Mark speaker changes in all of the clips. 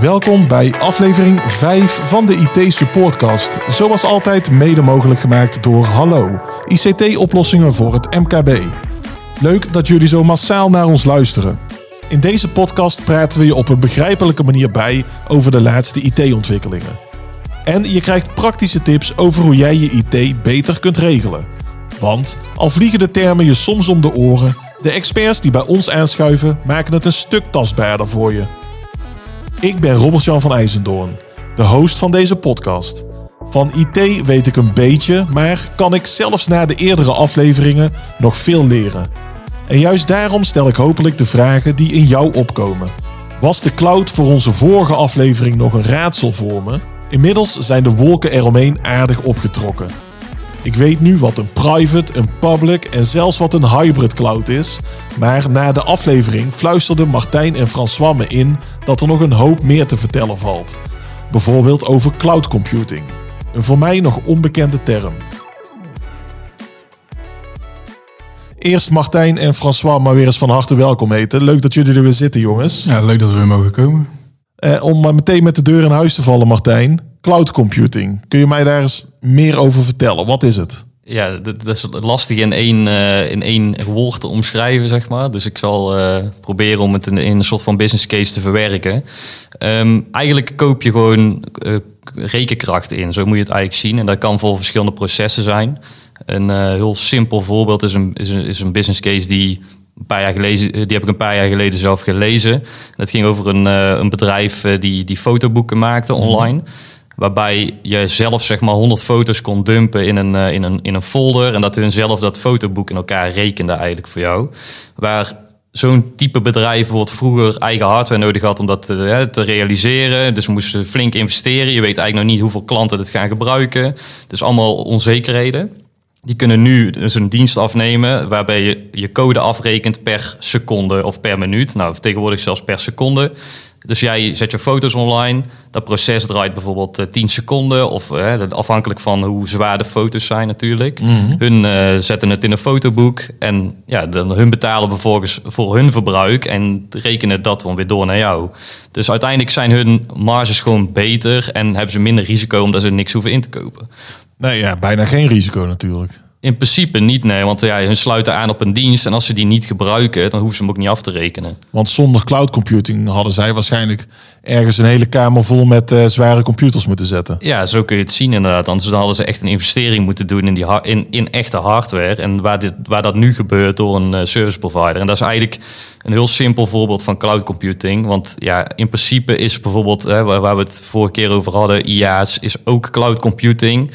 Speaker 1: Welkom bij aflevering 5 van de IT Supportcast. Zoals altijd mede mogelijk gemaakt door Hallo, ICT-oplossingen voor het MKB. Leuk dat jullie zo massaal naar ons luisteren. In deze podcast praten we je op een begrijpelijke manier bij over de laatste IT-ontwikkelingen. En je krijgt praktische tips over hoe jij je IT beter kunt regelen. Want al vliegen de termen je soms om de oren, de experts die bij ons aanschuiven maken het een stuk tastbaarder voor je. Ik ben Robert-Jan van IJzendoorn, de host van deze podcast. Van IT weet ik een beetje, maar kan ik zelfs na de eerdere afleveringen nog veel leren. En juist daarom stel ik hopelijk de vragen die in jou opkomen. Was de cloud voor onze vorige aflevering nog een raadsel voor me? Inmiddels zijn de wolken eromheen aardig opgetrokken. Ik weet nu wat een private, een public en zelfs wat een hybrid cloud is. Maar na de aflevering fluisterden Martijn en François me in dat er nog een hoop meer te vertellen valt. Bijvoorbeeld over cloud computing. Een voor mij nog onbekende term. Eerst Martijn en François maar weer eens van harte welkom heten. Leuk dat jullie er weer zitten, jongens.
Speaker 2: Ja, leuk dat we weer mogen komen.
Speaker 1: Eh, om maar meteen met de deur in huis te vallen, Martijn. Cloud computing. Kun je mij daar eens meer over vertellen? Wat is het?
Speaker 3: Ja, dat, is lastig in één, uh, in één woord te omschrijven, zeg maar. Dus ik zal uh, proberen om het in, in, een soort van business case te verwerken. Um, eigenlijk koop je gewoon uh, rekenkracht in, zo moet je het eigenlijk zien. En dat kan voor verschillende processen zijn. Een heel simpel voorbeeld is een, is een, is een business case die een paar jaar geleden, die heb ik een paar jaar geleden zelf gelezen. Dat ging over een, een bedrijf die, die fotoboeken maakte online. Waarbij je zelf zeg maar 100 foto's kon dumpen in een, uh, in een, in een folder. En dat hun zelf dat fotoboek in elkaar rekende eigenlijk voor jou. Waar zo'n type bedrijf bijvoorbeeld vroeger eigen hardware nodig had om dat te, te realiseren. Dus moesten flink investeren. Je weet eigenlijk nog niet hoeveel klanten het gaan gebruiken. Dus allemaal onzekerheden. Die kunnen nu dus een dienst afnemen waarbij je je code afrekent per seconde of per minuut. Nou, tegenwoordig zelfs per seconde. Dus jij zet je foto's online. Dat proces draait bijvoorbeeld uh, 10 seconden. Of uh, afhankelijk van hoe zwaar de foto's zijn natuurlijk. Mm -hmm. Hun uh, zetten het in een fotoboek. En ja, dan, hun betalen vervolgens voor hun verbruik. En rekenen dat dan weer door naar jou. Dus uiteindelijk zijn hun marges gewoon beter. En hebben ze minder risico omdat ze niks hoeven in te kopen.
Speaker 1: Nee, ja, bijna geen risico natuurlijk.
Speaker 3: In principe niet, nee. Want ja, hun sluiten aan op een dienst. En als ze die niet gebruiken, dan hoeven ze hem ook niet af te rekenen.
Speaker 1: Want zonder cloud computing hadden zij waarschijnlijk ergens een hele kamer vol met uh, zware computers moeten zetten.
Speaker 3: Ja, zo kun je het zien inderdaad. Anders dan hadden ze echt een investering moeten doen in, die in, in echte hardware. En waar, dit, waar dat nu gebeurt door een uh, service provider. En dat is eigenlijk een heel simpel voorbeeld van cloud computing. Want ja, in principe is bijvoorbeeld, waar, waar we het vorige keer over hadden, IaaS is ook cloud computing.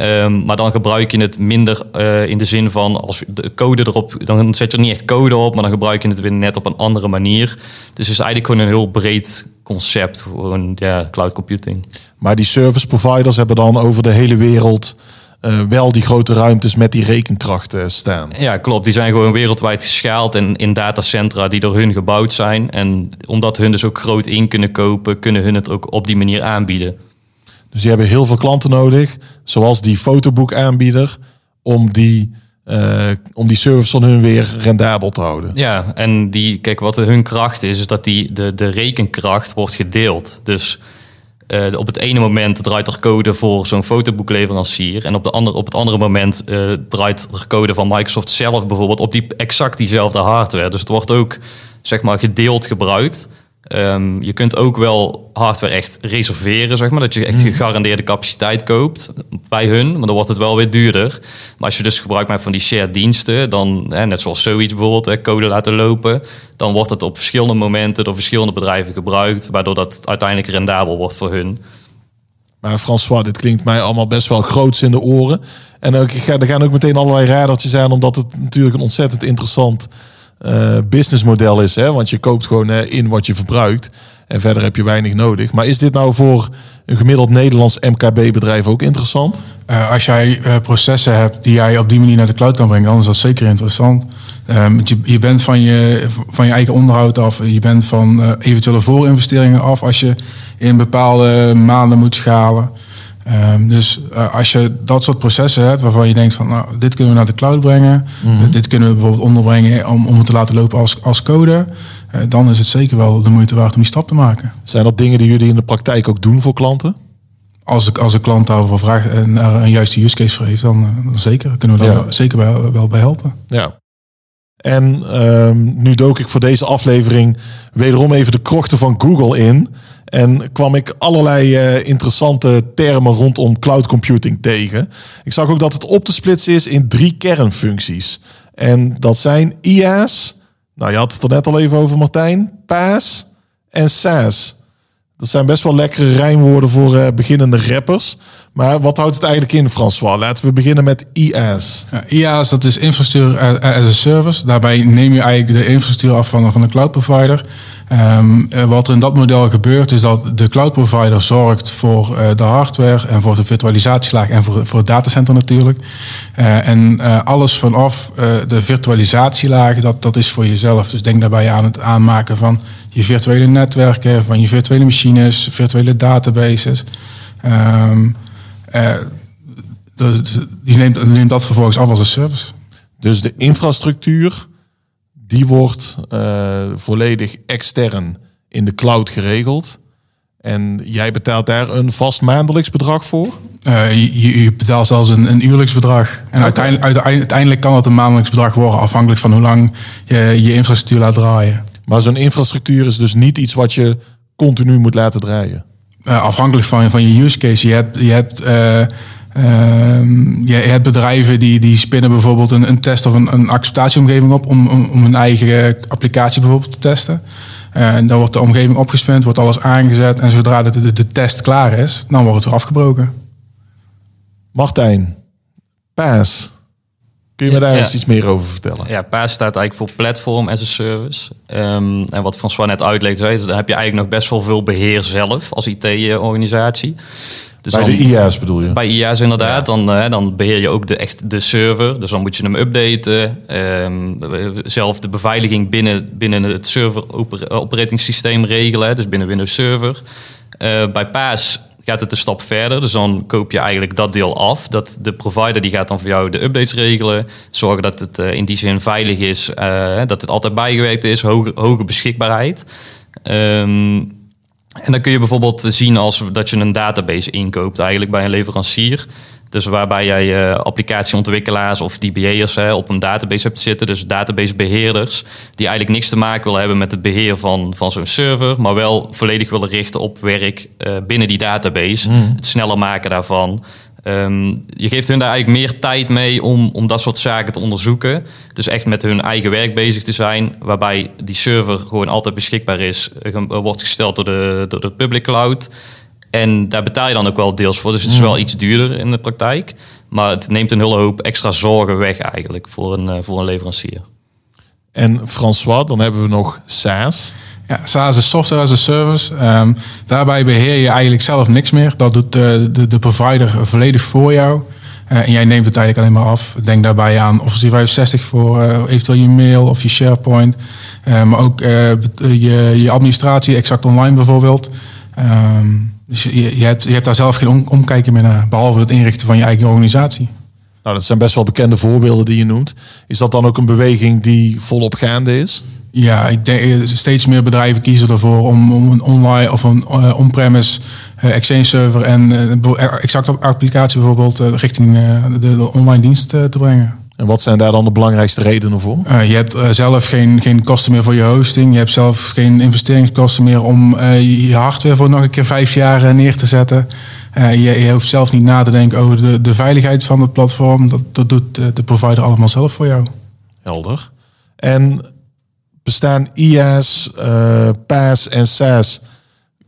Speaker 3: Um, maar dan gebruik je het minder uh, in de zin van als de code erop, dan zet je er niet echt code op, maar dan gebruik je het weer net op een andere manier. Dus het is eigenlijk gewoon een heel breed concept, gewoon ja, cloud computing.
Speaker 1: Maar die service providers hebben dan over de hele wereld uh, wel die grote ruimtes met die rekenkracht uh, staan.
Speaker 3: Ja, klopt. Die zijn gewoon wereldwijd geschaald en in datacentra die door hun gebouwd zijn. En omdat hun dus ook groot in kunnen kopen, kunnen hun het ook op die manier aanbieden.
Speaker 1: Dus die hebben heel veel klanten nodig, zoals die fotoboekaanbieder, om die, uh, om die service van hun weer rendabel te houden.
Speaker 3: Ja, en die, kijk, wat hun kracht is, is dat die, de, de rekenkracht wordt gedeeld. Dus uh, op het ene moment draait er code voor zo'n fotoboekleverancier. En op, de andere, op het andere moment uh, draait er code van Microsoft zelf bijvoorbeeld op die exact diezelfde hardware. Dus het wordt ook zeg maar gedeeld gebruikt. Um, je kunt ook wel hardware echt reserveren, zeg maar. Dat je echt gegarandeerde capaciteit koopt bij hun. Maar dan wordt het wel weer duurder. Maar als je dus gebruik maakt van die shared diensten, dan, hè, net zoals zoiets bijvoorbeeld, hè, code laten lopen, dan wordt het op verschillende momenten door verschillende bedrijven gebruikt, waardoor dat uiteindelijk rendabel wordt voor hun.
Speaker 1: Maar François, dit klinkt mij allemaal best wel groots in de oren. En ook, er gaan ook meteen allerlei radertjes aan, omdat het natuurlijk een ontzettend interessant uh, businessmodel is. Hè? Want je koopt gewoon uh, in wat je verbruikt. En verder heb je weinig nodig. Maar is dit nou voor een gemiddeld Nederlands MKB-bedrijf ook interessant?
Speaker 2: Uh, als jij processen hebt die jij op die manier naar de cloud kan brengen, dan is dat zeker interessant. Um, je, je, bent van je, van je eigen onderhoud af. Je bent van eventuele voorinvesteringen af als je in bepaalde maanden moet schalen. Um, dus uh, als je dat soort processen hebt waarvan je denkt van nou, dit kunnen we naar de cloud brengen, -hmm. dit kunnen we bijvoorbeeld onderbrengen om, om het te laten lopen als, als code. eh, dan is het zeker wel de moeite waard om die stap te maken.
Speaker 1: Zijn dat dingen die jullie in de praktijk ook doen voor klanten?
Speaker 2: Als, ik, als een klant daarvoor vraagt en er een juiste use case voor heeft, dan, eh, dan zeker kunnen we daar
Speaker 1: Ja.
Speaker 2: wel- zeker wel, wel bij helpen.
Speaker 1: Ja. En ehm, nu dook ik voor deze aflevering wederom even de krochten van Google in. En kwam ik allerlei eh, interessante termen rondom cloud computing tegen. Ik zag ook dat het op te splitsen is in drie kernfuncties. En dat zijn IaaS, nou je had het er net al even over Martijn, PaaS en SaaS. Dat zijn best wel lekkere rijmwoorden voor eh, beginnende rappers. Maar wat houdt het eigenlijk in, François? Laten we beginnen met IaaS.
Speaker 2: Ja, IaaS, dat is infrastructuur as a service. Daarbij neem je eigenlijk de infrastructuur af van, van de cloud provider. Ehm, eh, wat er in dat model gebeurt, is dat de cloud provider zorgt voor eh, de hardware en voor de virtualisatielaag en voor, voor het datacenter natuurlijk. Eh, en alles vanaf de virtualisatielaag, dat, dat is voor jezelf. Dus denk daarbij aan het aanmaken van je virtuele netwerken, van je virtuele machines, virtuele databases. Eh, de- de- die neemt, dat vervolgens af als een service.
Speaker 1: Dus de infrastructuur, die wordt eh, volledig extern in de cloud geregeld. En jij betaalt daar een vast maandelijks bedrag voor?
Speaker 2: Eh, je, betaalt zelfs een, een uurlijks bedrag. En uiteindelijk, uiteindelijk, uiteindelijk kan het een maandelijks bedrag worden, afhankelijk van hoe lang je je infrastructuur laat draaien.
Speaker 1: Maar zo'n infrastructuur is dus niet iets wat je continu moet laten draaien.
Speaker 2: Eh, afhankelijk van, van je use case. Je hebt, je hebt, eh, ehm, je, hebt bedrijven die, die spinnen bijvoorbeeld een, een test of een, een acceptatieomgeving op om, om, om hun eigen applicatie bijvoorbeeld te testen. Eh, en dan wordt de omgeving opgespind, wordt alles aangezet en zodra de, de, de test klaar is, dan wordt het weer afgebroken.
Speaker 1: Martijn, PaaS. Kun je me daar
Speaker 3: Ja.
Speaker 1: eens iets meer over vertellen?
Speaker 3: Ja, PaaS staat eigenlijk voor Platform as a Service. Ehm, en wat François net uitlegde, dan heb je eigenlijk nog best wel veel beheer zelf als IT-organisatie. Dus
Speaker 1: Bij
Speaker 3: dan-
Speaker 1: de IaaS bedoel je?
Speaker 3: Bij IaaS inderdaad, dan, eh, dan beheer je ook de, echt de server. Dus dan moet je hem updaten. Ehm, zelf de beveiliging binnen, binnen het server oper- operatingsysteem regelen. Dus binnen Windows Server. Eh, bij PaaS gaat het een stap verder. Dus dan koop je eigenlijk dat deel af. Dat de provider die gaat dan voor jou de updates regelen. Zorgen dat het eh, in die zin veilig is. eh, dat het altijd bijgewerkt is. Hoge, beschikbaarheid. Ehm, en dan kun je bijvoorbeeld zien als dat je een database inkoopt eigenlijk bij een leverancier. Dus waarbij jij eh, applicatieontwikkelaars of DBA'ers hè, op een database hebt zitten. Dus databasebeheerders die eigenlijk niks te maken willen hebben met het beheer van, van zo'n server. Maar wel volledig willen richten op werk eh, binnen die database. Het sneller maken daarvan. Ehm, je geeft hun daar eigenlijk meer tijd mee om, om dat soort zaken te onderzoeken. Dus echt met hun eigen werk bezig te zijn. Waarbij die server gewoon altijd beschikbaar is. wordt gesteld door de, door de public cloud. En daar betaal je dan ook wel deels voor. Dus het is wel iets duurder in de praktijk. Maar het neemt een hele hoop extra zorgen weg eigenlijk voor een, eh, voor een leverancier.
Speaker 1: En François, dan hebben we nog SaaS.
Speaker 2: Ja, SaaS is software as a service. Ehm, daarbij beheer je eigenlijk zelf niks meer. Dat doet de, de, de provider volledig voor jou. Eh, en jij neemt het eigenlijk alleen maar af. Denk daarbij aan Office 365 voor eh, eventueel je mail of je SharePoint. Maar ook je, je administratie, Exact Online bijvoorbeeld. Ehm, dus je, je, hebt, je hebt daar zelf geen om, omkijken meer naar. Behalve het inrichten van je eigen organisatie.
Speaker 1: Nou, dat zijn best wel bekende voorbeelden die je noemt. Is dat dan ook een beweging die volop gaande is?
Speaker 2: Ja, ik denk eh, steeds meer bedrijven kiezen ervoor om, om een online of een eh, on-premise eh, Exchange server en er- exact applicatie bijvoorbeeld richting de, de online dienst te brengen.
Speaker 1: En wat zijn daar dan de belangrijkste redenen voor?
Speaker 2: Eh, je hebt eh, zelf geen, geen kosten meer voor je hosting. Je hebt zelf geen investeringskosten meer om eh, je hardware voor nog een keer vijf jaar neer te zetten. Eh, je, je hoeft zelf niet na te denken over de, de veiligheid van het platform. Dat, dat doet de provider allemaal zelf voor jou.
Speaker 1: Helder. En bestaan IaaS, eh PaaS en SaaS,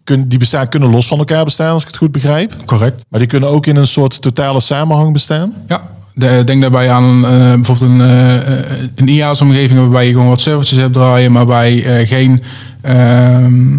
Speaker 1: die bestaan, kunnen los van elkaar bestaan, als ik het goed begrijp.
Speaker 2: Correct.
Speaker 1: Maar die kunnen ook in een soort totale samenhang bestaan.
Speaker 2: Ja, de- denk daarbij aan eh, bijvoorbeeld een, eh, eh, een IaaS-omgeving waarbij je gewoon wat servertjes hebt draaien, maar eh, geen ehm,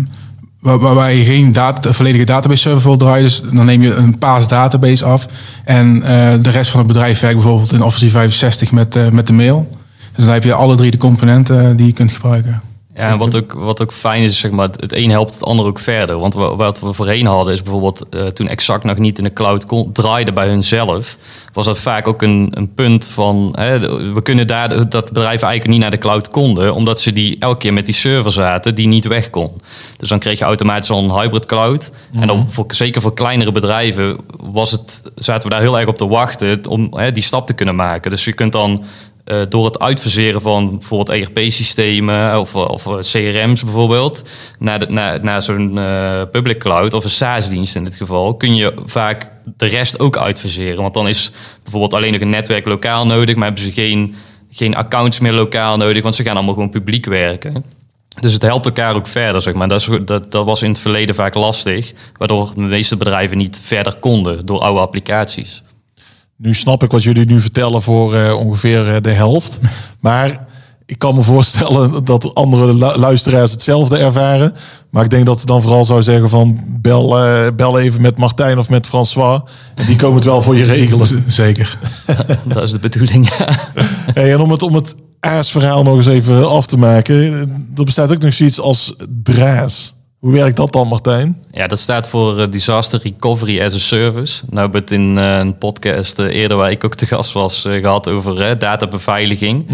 Speaker 2: waar- waarbij je geen volledige database server wil draaien. Dus dan neem je een PaaS database af. En eh, de rest van het bedrijf werkt bijvoorbeeld in Office 365 met, eh, met de mail. Dus dan heb je alle drie de componenten die je kunt gebruiken.
Speaker 3: Ja, en wat ook, wat ook fijn is, zeg maar, het een helpt het ander ook verder. Want wa- wat we voorheen hadden is bijvoorbeeld eh, toen Exact nog niet in de cloud kon, draaide bij hunzelf, was dat vaak ook een, een punt van, hè, we kunnen daar, dat bedrijven eigenlijk niet naar de cloud konden, omdat ze die elke keer met die server zaten die niet weg kon. Dus dan kreeg je automatisch al een hybrid cloud. En dan voor, zeker voor kleinere bedrijven was het, zaten we daar heel erg op te wachten om hè, die stap te kunnen maken. Dus je kunt dan eh, door het uitfaseren van bijvoorbeeld ERP-systemen of, of eh, CRM's bijvoorbeeld, naar, naar, zo'n eh, public cloud of een SaaS-dienst in dit geval, kun je vaak de rest ook uitfaseren. Want dan is bijvoorbeeld alleen nog een netwerk lokaal nodig, maar hebben ze geen, geen accounts meer lokaal nodig, want ze gaan allemaal gewoon publiek werken. Dus het helpt elkaar ook verder, zeg maar. Dat, is, dat, dat was in het verleden vaak lastig, waardoor de meeste bedrijven niet verder konden door oude applicaties.
Speaker 1: Nu snap ik wat jullie nu vertellen voor eh, ongeveer eh, de helft. Maar ik kan me voorstellen dat andere lu- luisteraars hetzelfde ervaren. Maar ik denk dat ze dan vooral zou zeggen van bel, eh, bel even met Martijn of met François. En die komen het wel voor je regelen.
Speaker 2: Zeker.
Speaker 3: Dat is de bedoeling, ja.
Speaker 1: Hey, en om het, om het aas-verhaal nog eens even af te maken. Er bestaat ook nog zoiets als DRAAS. Hoe werkt dat dan, Martijn?
Speaker 3: Ja, dat staat voor eh, Disaster Recovery as a Service. Nou, ik het in eh, een podcast eh, eerder waar ik ook te gast was eh, gehad over databeveiliging.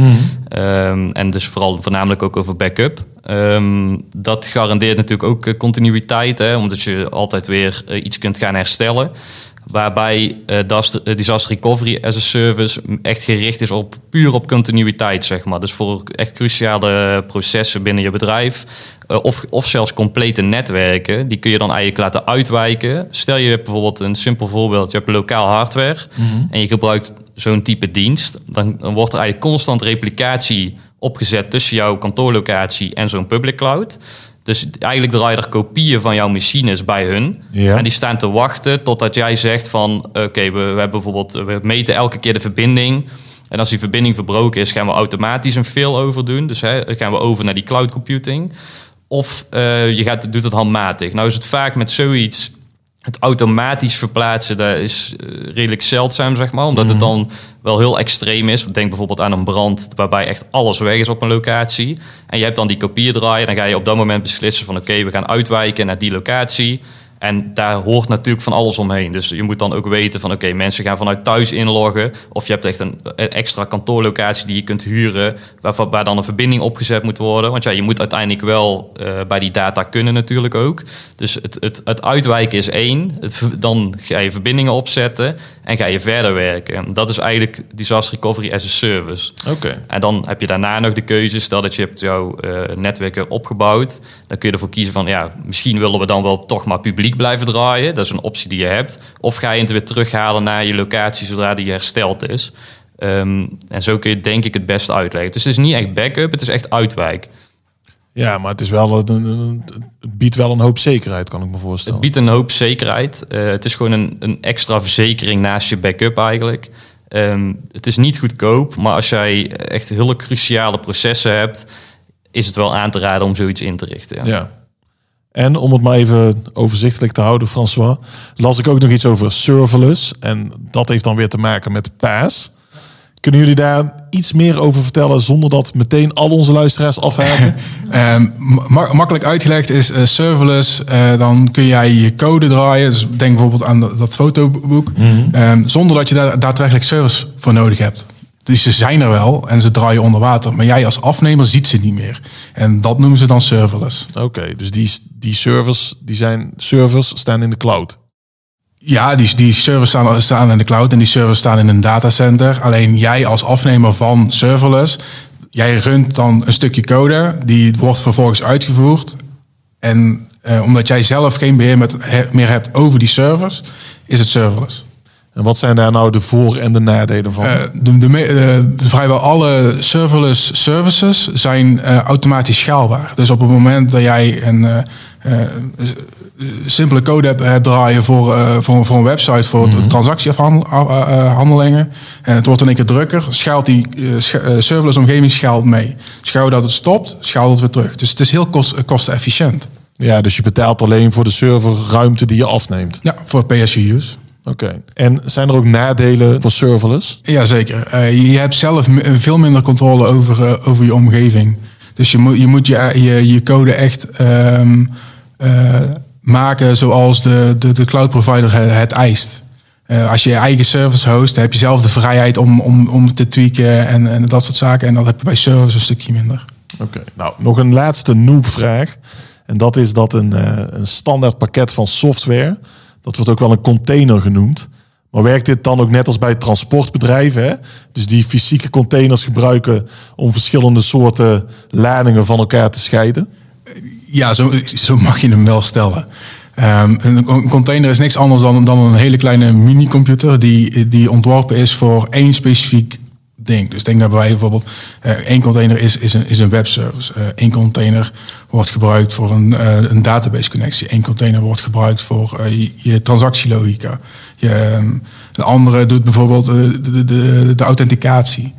Speaker 3: Ehm, en dus vooral voornamelijk ook over backup. Ehm, dat garandeert natuurlijk ook continuïteit, hè, omdat je altijd weer iets kunt gaan herstellen. Waarbij eh, das- eh, Disaster Recovery as a Service echt gericht is op puur op continuïteit, zeg maar. Dus voor echt cruciale processen binnen je bedrijf. eh, of, of zelfs complete netwerken, die kun je dan eigenlijk laten uitwijken. Stel je hebt bijvoorbeeld een simpel voorbeeld, je hebt lokaal hardware en je gebruikt zo'n type dienst. Dan, dan wordt er eigenlijk constant replicatie opgezet tussen jouw kantoorlocatie en zo'n public cloud. Dus eigenlijk draai je er kopieën van jouw machines bij hun.
Speaker 1: Ja.
Speaker 3: En die staan te wachten totdat jij zegt van... oké, we, we hebben bijvoorbeeld... we meten elke keer de verbinding. En als die verbinding verbroken is, gaan we automatisch een failover doen. Dus hè, gaan we over naar die cloud computing. Of eh, je gaat, doet het handmatig. Nou is het vaak met zoiets... Het automatisch verplaatsen, dat is eh, redelijk zeldzaam, zeg maar. Omdat het dan wel heel extreem is. Denk bijvoorbeeld aan een brand waarbij echt alles weg is op een locatie. En je hebt dan die kopieën draaien. Dan ga je op dat moment beslissen van oké, we gaan uitwijken naar die locatie. En daar hoort natuurlijk van alles omheen. Dus je moet dan ook weten van oké, mensen gaan vanuit thuis inloggen. Of je hebt echt een een extra kantoorlocatie die je kunt huren. Waar, waar dan een verbinding opgezet moet worden. Want ja, je moet uiteindelijk wel eh, bij die data kunnen natuurlijk ook. Dus het, het, het uitwijken is één. Het, dan ga je verbindingen opzetten en ga je verder werken. En dat is eigenlijk disaster recovery as a service.
Speaker 1: Oké.
Speaker 3: En dan heb je daarna nog de keuze. Stel dat je hebt jouw netwerk weer opgebouwd. Dan kun je ervoor kiezen van ja, misschien willen we dan wel toch maar publiek blijven draaien. Dat is een optie die je hebt. Of ga je het weer terughalen naar je locatie zodra die hersteld is. Ehm, en zo kun je het denk ik het beste uitleggen. Dus het is niet echt backup, het is echt uitwijk.
Speaker 1: Ja, maar het, is wel een, het biedt wel een hoop zekerheid, kan ik me
Speaker 3: Het
Speaker 1: voorstellen.
Speaker 3: biedt een hoop zekerheid. Eh, het is gewoon een, een extra verzekering naast je backup eigenlijk. Ehm, het is niet goedkoop, maar als jij echt hele cruciale processen hebt, is het wel aan te raden om zoiets in te richten. Ja.
Speaker 1: Ja. En om het maar even overzichtelijk te houden, François, las ik ook nog iets over serverless. En dat heeft dan weer te maken met PaaS. Kunnen jullie daar iets meer over vertellen zonder dat meteen al onze luisteraars afhaken?
Speaker 2: Ehm, ma- makkelijk uitgelegd is eh, serverless. eh, dan kun jij je code draaien. Dus denk bijvoorbeeld aan dat, dat fotoboek. Ehm, zonder dat je daar daadwerkelijk servers voor nodig hebt. Dus ze zijn er wel en ze draaien onder water. Maar jij als afnemer ziet ze niet meer. En dat noemen ze dan serverless.
Speaker 1: Oké, dus die, die servers, die zijn, servers staan in de cloud.
Speaker 2: Ja, die, die servers staan, staan in de cloud en die servers staan in een datacenter. Alleen jij als afnemer van serverless, jij runt dan een stukje code, die wordt vervolgens uitgevoerd. En eh, omdat jij zelf geen beheer met, he- meer hebt over die servers, is het serverless.
Speaker 1: En wat zijn daar nou de voor- en de nadelen van?
Speaker 2: Eh, de, de, eh, vrijwel alle serverless services zijn eh, automatisch schaalbaar. Dus op het moment dat jij een simpele code hebt, draaien voor, voor, voor een website voor transactieafhandelingen en het wordt in één keer drukker, schaalt die serverless omgeving schaalt mee. Schouw dat het stopt, schaalt het weer terug. Dus het is heel kost, kostenefficiënt.
Speaker 1: ja, dus je betaalt alleen voor de serverruimte die je afneemt.
Speaker 2: Ja, voor PSU-use.
Speaker 1: Oké. En zijn er ook nadelen voor serverless?
Speaker 2: Jazeker. Eh je hebt zelf veel minder controle over, eh, over je omgeving. Dus je moet je, moet je, je, je code echt ehm, eh, maken zoals de, de, de cloud provider het, het eist. Eh, als je je eigen service host, heb je zelf de vrijheid om, om, om te tweaken en, en dat soort zaken. En dat heb je bij service een stukje minder.
Speaker 1: Oké, nou nog een laatste noob-vraag. En dat is dat een, eh, een standaard pakket van software, dat wordt ook wel een container genoemd. Maar werkt dit dan ook net als bij transportbedrijven? Hè? Dus die fysieke containers gebruiken om verschillende soorten ladingen van elkaar te scheiden?
Speaker 2: Ja, zo, zo mag je hem wel stellen. Um, een container is niks anders dan, dan een hele kleine minicomputer die, die ontworpen is voor één specifiek Dus denk daarbij bijvoorbeeld, uh, één container is, is, een, is een webservice. Uh, één container wordt gebruikt voor een, uh, een database connectie. Eén container wordt gebruikt voor je, transactielogica. Je, um, de andere doet bijvoorbeeld de, de, de authenticatie.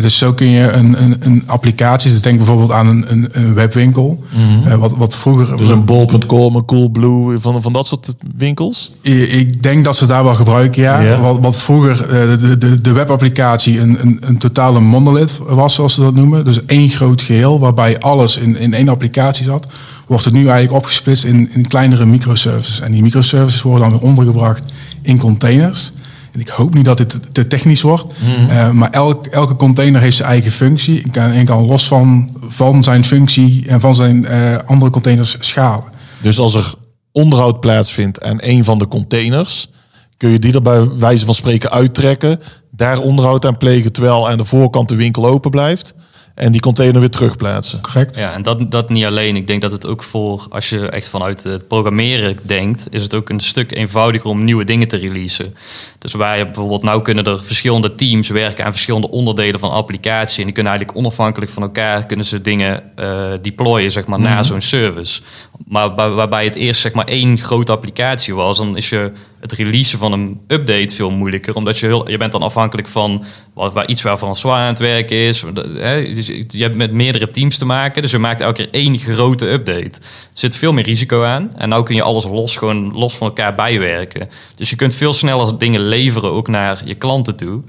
Speaker 2: Dus zo kun je een, een, een applicatie, dus denk bijvoorbeeld aan een, een, een webwinkel, mm -hmm. wat, wat vroeger...
Speaker 1: Dus een bol.com, een Coolblue, van, van dat soort winkels?
Speaker 2: Ik denk dat ze daar wel gebruiken, ja. Yeah. Wat, wat vroeger de, de, de webapplicatie een, een, een totale monolith was, zoals ze dat noemen. Dus één groot geheel, waarbij alles in, in één applicatie zat. Wordt het nu eigenlijk opgesplitst in, in kleinere microservices. En die microservices worden dan weer ondergebracht in containers. En ik hoop niet dat dit te technisch wordt. Mm. Uh, maar elk, elke container heeft zijn eigen functie. En kan, en kan los van, van zijn functie en van zijn uh, andere containers schalen.
Speaker 1: Dus als er onderhoud plaatsvindt aan een van de containers, kun je die er bij wijze van spreken uittrekken, daar onderhoud aan plegen, terwijl aan de voorkant de winkel open blijft en die container weer terugplaatsen.
Speaker 2: Correct.
Speaker 3: Ja, en dat, dat niet alleen. Ik denk dat het ook voor, als je echt vanuit het programmeren denkt, is het ook een stuk eenvoudiger om nieuwe dingen te releasen. Dus waar je bijvoorbeeld, nou kunnen er verschillende teams werken aan verschillende onderdelen van applicatie. En die kunnen eigenlijk onafhankelijk van elkaar, kunnen ze dingen uh, deployen, zeg maar, mm -hmm. naar zo'n service. Maar waarbij het eerst, zeg maar, één grote applicatie was, dan is je het releasen van een update veel moeilijker. Omdat je, heel, je bent dan afhankelijk van waar, waar iets waar François aan het werken is. Hè, dus je hebt met meerdere teams te maken. Dus je maakt elke keer één grote update. Er zit veel meer risico aan. En nu kun je alles los, gewoon los van elkaar bijwerken. Dus je kunt veel sneller dingen leveren ook naar je klanten toe.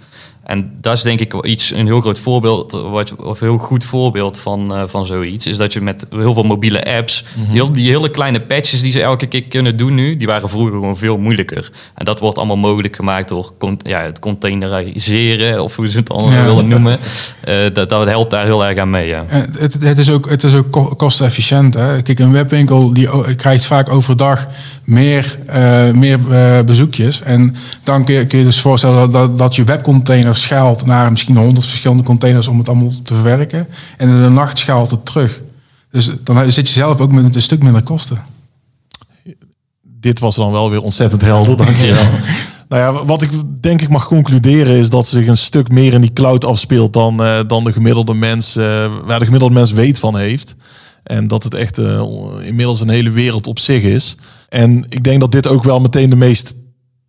Speaker 3: En dat is denk ik iets, een heel groot voorbeeld, wat, of een heel goed voorbeeld van, uh, van zoiets. Is dat je met heel veel mobiele apps, mm -hmm. die, die, hele kleine patches die ze elke keer kunnen doen nu, die waren vroeger gewoon veel moeilijker. En dat wordt allemaal mogelijk gemaakt door ja, het containeriseren, of hoe ze het allemaal ja. willen noemen. Uh, dat, dat helpt daar heel erg aan mee. Ja.
Speaker 2: Het, het, is ook, het is ook kostefficiënt. Hè? Kijk, een webwinkel die krijgt vaak overdag meer, uh, meer uh, bezoekjes. En dan kun je, kun je dus voorstellen dat, dat je webcontainer schaalt naar misschien honderd verschillende containers om het allemaal te verwerken. En in de nacht schaalt het terug. Dus dan zit je zelf ook met een stuk minder kosten.
Speaker 1: Dit was dan wel weer ontzettend helder, dankjewel. nou ja, wat ik denk ik mag concluderen is dat zich een stuk meer in die cloud afspeelt dan, uh, dan de gemiddelde mens, waar de gemiddelde mens weet van heeft. En dat het echt inmiddels een hele wereld op zich is. En ik denk dat dit ook wel meteen de meest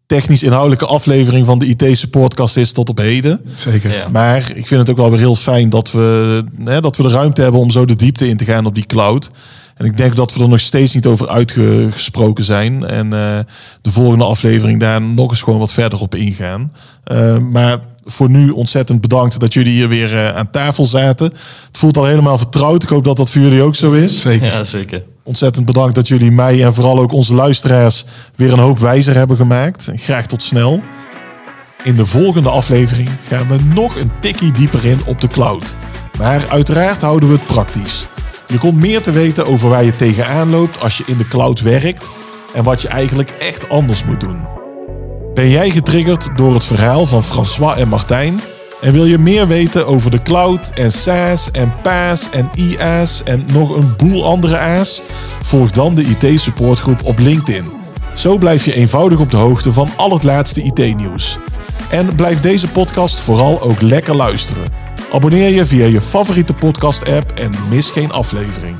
Speaker 1: technisch inhoudelijke aflevering van de IT-supportkast is tot op heden.
Speaker 2: Zeker. Ja.
Speaker 1: Maar ik vind het ook wel weer heel fijn dat we, hè, dat we de ruimte hebben om zo de diepte in te gaan op die cloud. En ik denk dat we er nog steeds niet over uitgesproken zijn. En uh, de volgende aflevering daar nog eens gewoon wat verder op ingaan. Uh, maar voor nu ontzettend bedankt dat jullie hier weer uh, aan tafel zaten. Het voelt al helemaal vertrouwd. Ik hoop dat dat voor jullie ook zo is.
Speaker 2: Zeker.
Speaker 3: Ja, zeker.
Speaker 1: Ontzettend bedankt dat jullie mij en vooral ook onze luisteraars weer een hoop wijzer hebben gemaakt. Graag tot snel. In de volgende aflevering gaan we nog een tikkie dieper in op de cloud. Maar uiteraard houden we het praktisch. Je komt meer te weten over waar je tegenaan loopt als je in de cloud werkt en wat je eigenlijk echt anders moet doen. Ben jij getriggerd door het verhaal van François en Martijn? En wil je meer weten over de cloud en SaaS en PaaS en IaaS en nog een boel andere A's? Volg dan de IT supportgroep op LinkedIn. Zo blijf je eenvoudig op de hoogte van al het laatste IT-nieuws. En blijf deze podcast vooral ook lekker luisteren. Abonneer je via je favoriete podcast-app en mis geen aflevering.